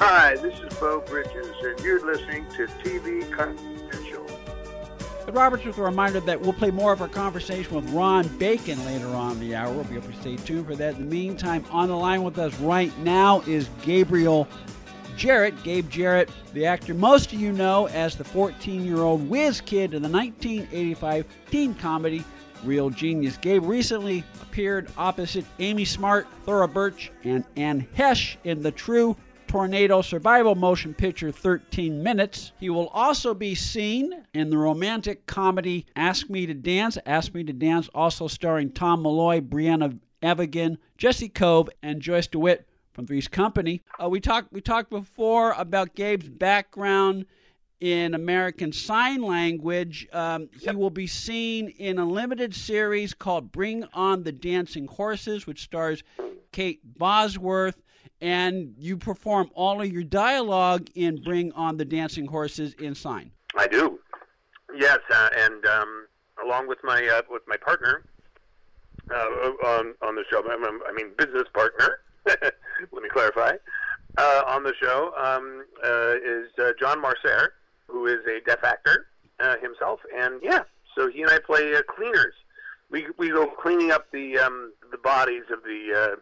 Hi, this is Bo Bridges, and you're listening to TV Confidential. But Roberts with a reminder that we'll play more of our conversation with Ron Bacon later on the hour. We'll be able to stay tuned for that. In the meantime, on the line with us right now is Gabriel Jarret, Gabe Jarret, the actor most of you know as the 14 year old whiz kid in the 1985 teen comedy Real Genius. Gabe recently appeared opposite Amy Smart, Thora Birch, and Anne Heche in the true tornado survival motion picture 13 Minutes. He will also be seen in the romantic comedy Ask Me to Dance. Ask Me to Dance, also starring Tom Malloy, Brianna Evigan, Jesse Kove, and Joyce DeWitt from Three's Company. Uh, we talked we talked before about Gabe's background in American Sign Language. Um, he will be seen in a limited series called Bring On the Dancing Horses, which stars Kate Bosworth and you perform all of your dialogue in Bring on the Dancing Horses in Sign. I do. Yes, uh, and um, along with my uh, with my partner uh, on on the show, I mean business partner. let me clarify. Uh, on the show um, uh, is uh, John Maucere, who is a deaf actor himself, and yeah, so he and I play cleaners. We we go cleaning up the um, the bodies of the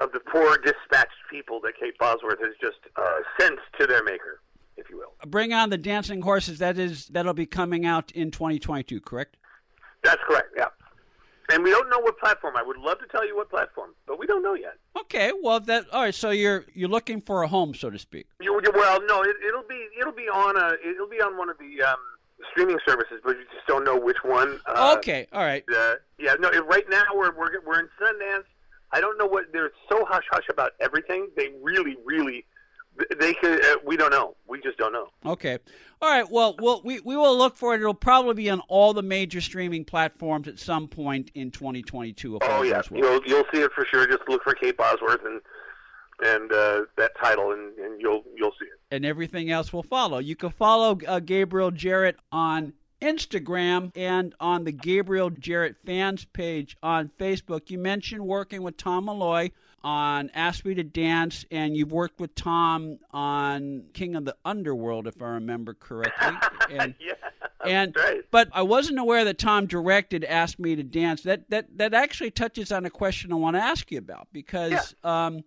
of the poor dispatched people that Kate Bosworth has just uh, sent to their maker, if you will. Bring on the dancing horses. That is that'll be coming out in 2022, correct? That's correct. Yeah. And we don't know what platform. I would love to tell you what platform, but we don't know yet. Okay, well that all right. So you're you're looking for a home, so to speak. You, well, no, it, will be it'll be on a it'll be on one of the um, streaming services, but you just don't know which one. Uh, okay, all right. Uh, yeah, no. Right now we're we're we're in Sundance I don't know what they're so hush hush about everything. They really, really, they could. Uh, we don't know. We just don't know. Okay. All right. Well, we'll we we will look for it. It'll probably be on all the major streaming platforms at some point in 2022. oh yeah, well. you'll you'll see it for sure. Just look for Kate Bosworth and and uh, that title, and, and you'll you'll see it. And everything else will follow. You can follow uh, Gabriel Jarret on Instagram and on the Gabriel Jarret fans page on Facebook. You mentioned working with Tom Malloy on Ask Me to Dance, and you've worked with Tom on King of the Underworld, if I remember correctly. And, yeah, and right. but I wasn't aware that Tom directed Ask Me to Dance. That that that actually touches on a question I want to ask you about because yeah. um,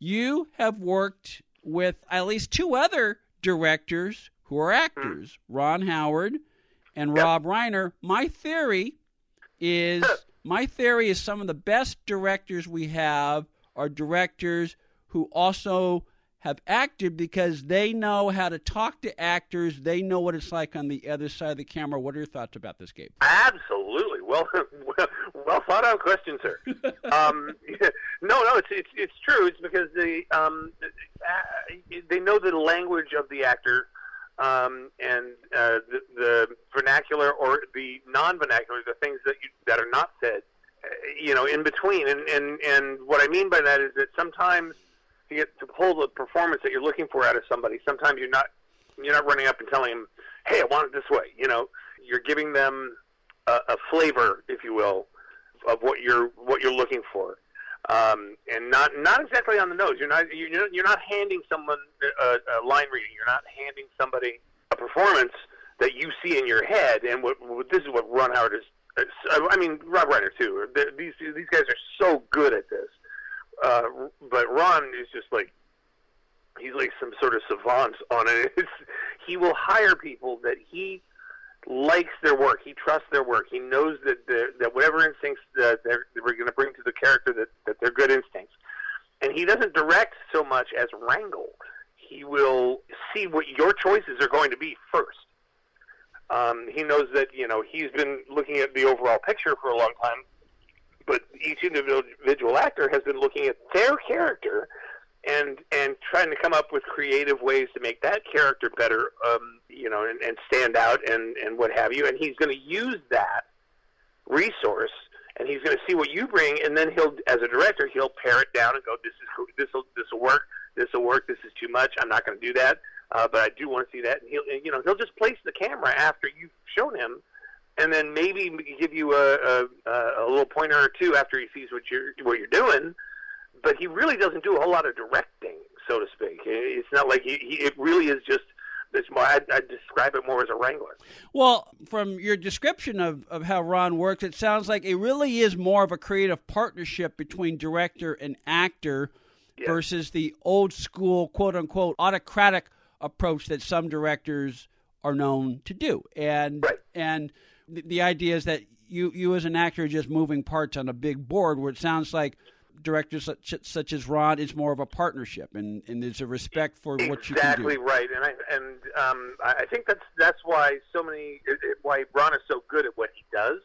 you have worked with at least two other directors who are actors, mm-hmm. Ron Howard and yep. Rob Reiner. My theory is my theory is some of the best directors we have are directors who also have acted because they know how to talk to actors. They know what it's like on the other side of the camera. What are your thoughts about this game? Absolutely. Well, well, well thought out question, sir. um, no, no, it's it's it's true. It's because they um, they know the language of the actor um, and uh, the, the vernacular or the non-vernacular, the things that you, that are not said, uh, you know, in between. And, and and what I mean by that is that sometimes to get to pull the performance that you're looking for out of somebody, sometimes you're not you're not running up and telling them, "Hey, I want it this way." You know, you're giving them a, a flavor, if you will, of what you're what you're looking for um, and not not exactly on the nose. You're not you're, you're not handing someone a, a line reading. You're not handing somebody a performance that you see in your head. And what, what this is what Ron Howard is. I mean, Rob Reiner too. These these guys are so good at this. Uh, but Ron is just like he's like some sort of savant on it. It's, he will hire people that he likes their work. He trusts their work. He knows that that whatever instincts that they're, they're going to bring to the character that, that they're good instincts. And he doesn't direct so much as wrangle. He will see what your choices are going to be first. Um, he knows that you know he's been looking at the overall picture for a long time, but each individual actor has been looking at their character and and trying to come up with creative ways to make that character better, um, you know, and, and stand out and and what have you. And he's going to use that resource, and he's going to see what you bring, and then he'll, as a director, he'll pare it down and go, "This is this will this will work. This will work. This is too much. I'm not going to do that." Uh, but I do want to see that. And he'll, you know, he'll just place the camera after you've shown him, and then maybe give you a, a, a little pointer or two after he sees what you're what you're doing. But he really doesn't do a whole lot of directing, so to speak. It's not like he, he it really is just. It's more, I'd, I'd describe it more as a wrangler. Well, from your description of, of how Ron works, it sounds like it really is more of a creative partnership between director and actor Yes. versus the old school, quote unquote, autocratic approach that some directors are known to do. And Right. and the, the idea is that you you as an actor are just moving parts on a big board, where it sounds like directors such, such as Ron is more of a partnership, and, and there's a respect for what you can exactly right, and I and um, I think that's that's why so many why Ron is so good at what he does,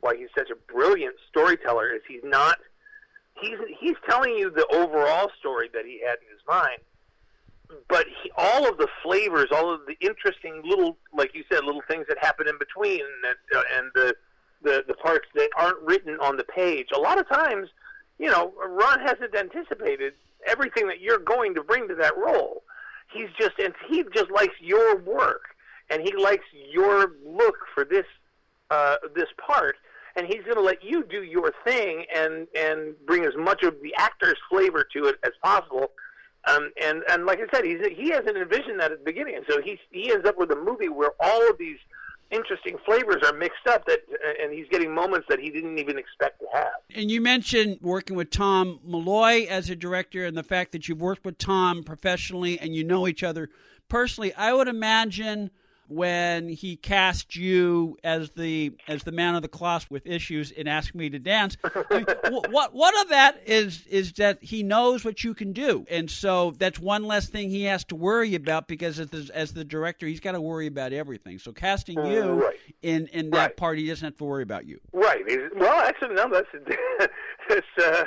why he's such a brilliant storyteller is he's not he's he's telling you the overall story that he had in his mind, but he, all of the flavors, all of the interesting little, like you said, little things that happen in between, and, and the, the the parts that aren't written on the page. A lot of times, you know, Ron hasn't anticipated everything that you're going to bring to that role. He's just and he just likes your work, and he likes your look for this uh, this part, and he's going to let you do your thing and and bring as much of the actor's flavor to it as possible. Um, and and like I said, he's he hasn't envisioned that at the beginning, and so he he ends up with a movie where all of these interesting flavors are mixed up that uh, and he's getting moments that he didn't even expect to have. And you mentioned working with Tom Malloy as a director and the fact that you've worked with Tom professionally and you know each other personally. I would imagine when he cast you as the as the man of the cloth with issues and asked Me to Dance, I mean, wh- what one of that is is that he knows what you can do, and so that's one less thing he has to worry about because as the, as the director, he's got to worry about everything. So casting you Right. in in that Right. part, he doesn't have to worry about you. Right. Well, actually, no. That's that's uh,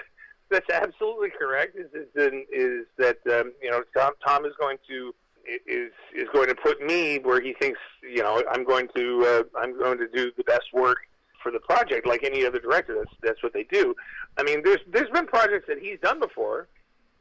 that's absolutely correct. Is is, is that um, you know Tom Tom is going to is is going to put me where he thinks you know I'm going to uh, I'm going to do the best work for the project, like any other director. That's that's what they do. I mean, there's there's been projects that he's done before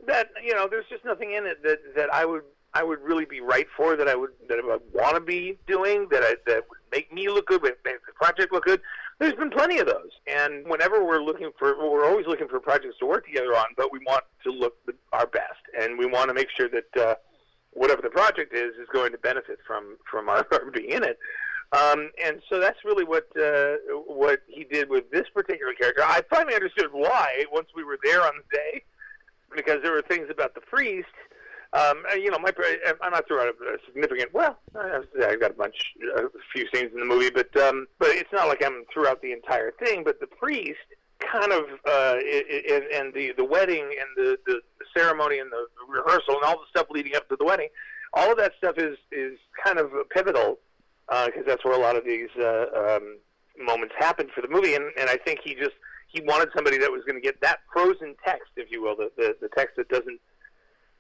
that you know there's just nothing in it that that I would I would really be right for that I would that I would want to be doing that I, that would make me look good, make the project look good. There's been plenty of those, and whenever we're looking for, we're always looking for projects to work together on, but we want to look the, our best, and we want to make sure that uh, whatever the project is is going to benefit from from our, being in it. Um, and so that's really what uh, what he did with this particular character. I finally understood why once we were there on the day, because there were things about the priest. Um, and, you know, my I'm not throwing a, a significant. Well, I've got a bunch, a few scenes in the movie, but um, but it's not like I'm throughout the entire thing. But the priest kind of uh, i- i- and the the wedding and the the ceremony and the rehearsal and all the stuff leading up to the wedding, all of that stuff is is kind of pivotal because that's where a lot of these uh, um, moments happen for the movie. And, and I think he just he wanted somebody that was going to get that frozen text, if you will, the the, the text that doesn't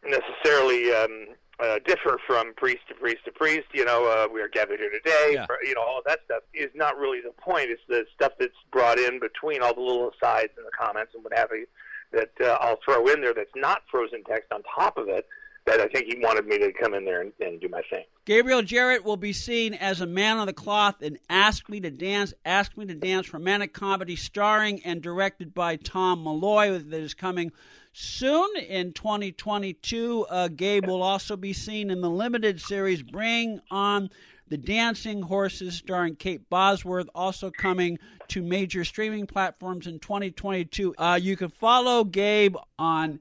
necessarily um, uh, differ from priest to priest to priest. You know, uh, we are gathered here today. Yeah. You know, all of that stuff is not really the point. It's the stuff that's brought in between all the little asides and the comments and what have you that uh, I'll throw in there. That's not frozen text on top of it. That I think he wanted me to come in there and, and do my thing. Gabriel Jarret will be seen as a man on the cloth in Ask Me to Dance. Ask Me to Dance, romantic comedy starring and directed by Tom Malloy that is coming soon in 2022. Uh, Gabe will also be seen in the limited series Bring On the Dancing Horses starring Kate Bosworth, also coming to major streaming platforms in 2022. Uh, you can follow Gabe on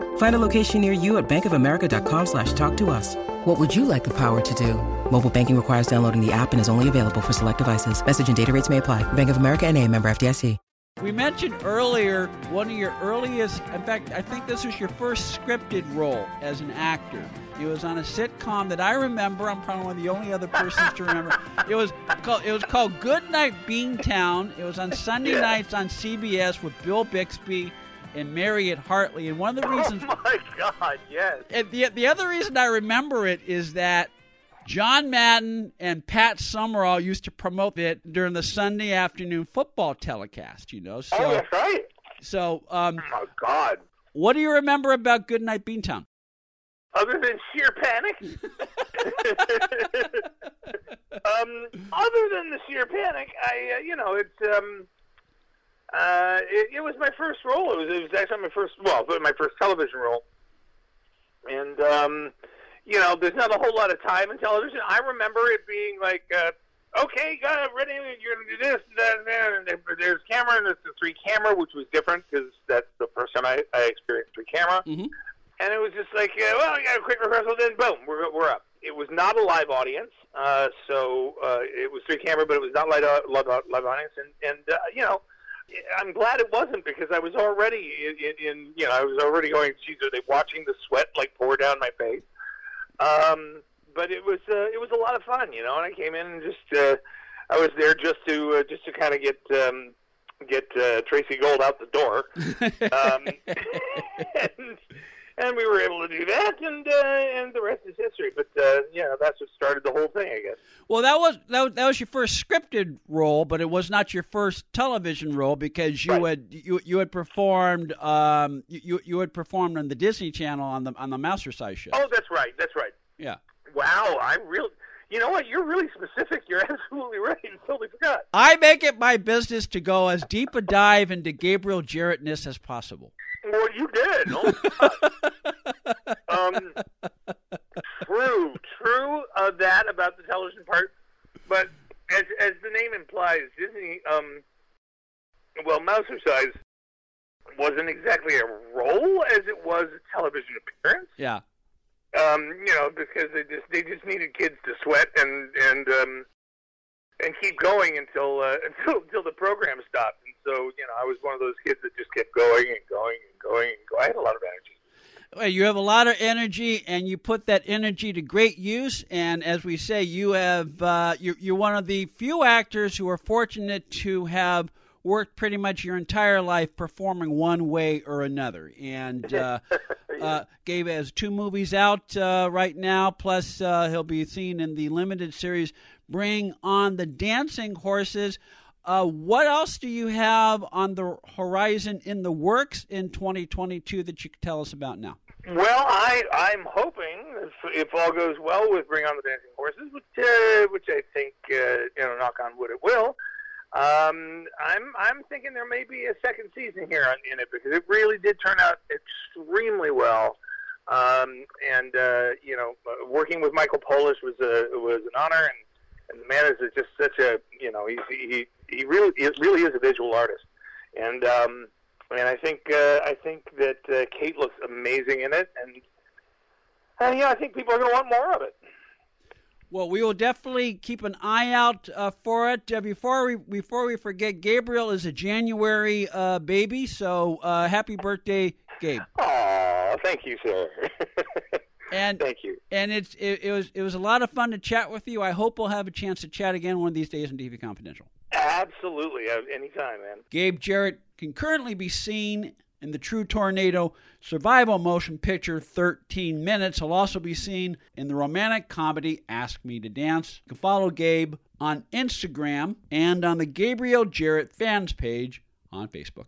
Find a location near you at bankofamerica.com slash talk to us. What would you like the power to do? Mobile banking requires downloading the app and is only available for select devices. Message and data rates may apply. Bank of America and a member FDIC. We mentioned earlier one of your earliest, in fact, I think this was your first scripted role as an actor. It was on a sitcom that I remember. I'm probably one of the only other persons to remember. It was called it was called Goodnight Beantown. It was on Sunday Yeah. nights on CBS with Bill Bixby and Mariette Hartley. And one of the reasons Oh my God! Yes. and the the other reason I remember it is that John Madden and Pat Summerall used to promote it during the Sunday afternoon football telecast. You know, so oh, that's right. so um, Oh my God. what do you remember about Goodnight Beantown? Other than sheer panic. um, other than the sheer panic, I, uh, you know, it's um, uh, it, it was my first role. It was, it was actually my first, well, my first television role, and um, you know, there's not a whole lot of time in television. I remember it being like, uh, okay, got it, ready, you're gonna do this, that, and that, and there's camera, and there's the three camera, which was different because that's the first time I, I experienced three camera. Mhm. And it was just like, uh, well, we got a quick rehearsal, then boom, we're we're up. It was not a live audience, uh, so uh, it was three camera, but it was not live live, live audience, and and uh, you know. I'm glad it wasn't because I was already in, in, in you know I was already going. Geez, are they watching the sweat like pour down my face? Um, but it was uh, it was a lot of fun, you know. And I came in and just uh, I was there just to uh, just to kind of get um, get uh, Tracey Gold out the door, um, and, and we were able to do that, and uh, and the rest is history. But uh, yeah, that's what started the whole thing, I guess. Well, that was that, was- that was your first scripted role, but it was not your first television role because you Right. had you you had performed um you you had performed on the Disney Channel on the on the Mousercise show. Oh, that's right, that's right. Yeah. Wow, I'm real. you know what? You're really specific. You're absolutely right. I totally forgot. I make it my business to go as deep a dive into Gabriel Jarrettness as possible. Well, you did. Oh, um, true, true uh, that about the television part, but as as the name implies, Disney, um, well, Mousercise wasn't exactly a role as it was a television appearance. Yeah. um, you know, because they just they just needed kids to sweat and and um, and keep going until uh, until until the program stopped. And so, you know, I was one of those kids that just kept going and going and going and going. I had a lot of energy. Well, you have a lot of energy, and you put that energy to great use. And as we say, you have uh, you're, you're one of the few actors who are fortunate to have worked pretty much your entire life performing one way or another. And uh, uh, Gabe has two movies out uh, right now, plus uh, he'll be seen in the limited series "Bring On the Dancing Horses." Uh, what else do you have on the horizon in the works in 2022 that you can tell us about now? Well, I I'm hoping if, if all goes well with Bring On the Dancing Horses, which uh, which I think uh, you know, knock on wood, it will. Um, I'm I'm thinking there may be a second season here in it because it really did turn out extremely well. Um, and uh, you know, uh, working with Michael Polish was a was an honor, and, and the man is just such a you know he's, he he really he really is a visual artist, and um, and I think uh, I think that uh, Kate looks amazing in it, and uh, yeah, I think people are going to want more of it. Well, we will definitely keep an eye out uh, for it. Uh, before we before we forget, Gabriel is a January uh, baby, so uh, happy birthday, Gabe! Oh, thank you, sir. And thank you. and it's it, it was it was a lot of fun to chat with you. I hope we'll have a chance to chat again one of these days on TV Confidential. Absolutely, uh, anytime, man. Gabe Jarret can currently be seen in the True Tornado survival motion picture 13 Minutes. He'll also be seen in the romantic comedy Ask Me to Dance. You can follow Gabe on Instagram and on the Gabriel Jarret fans page on Facebook.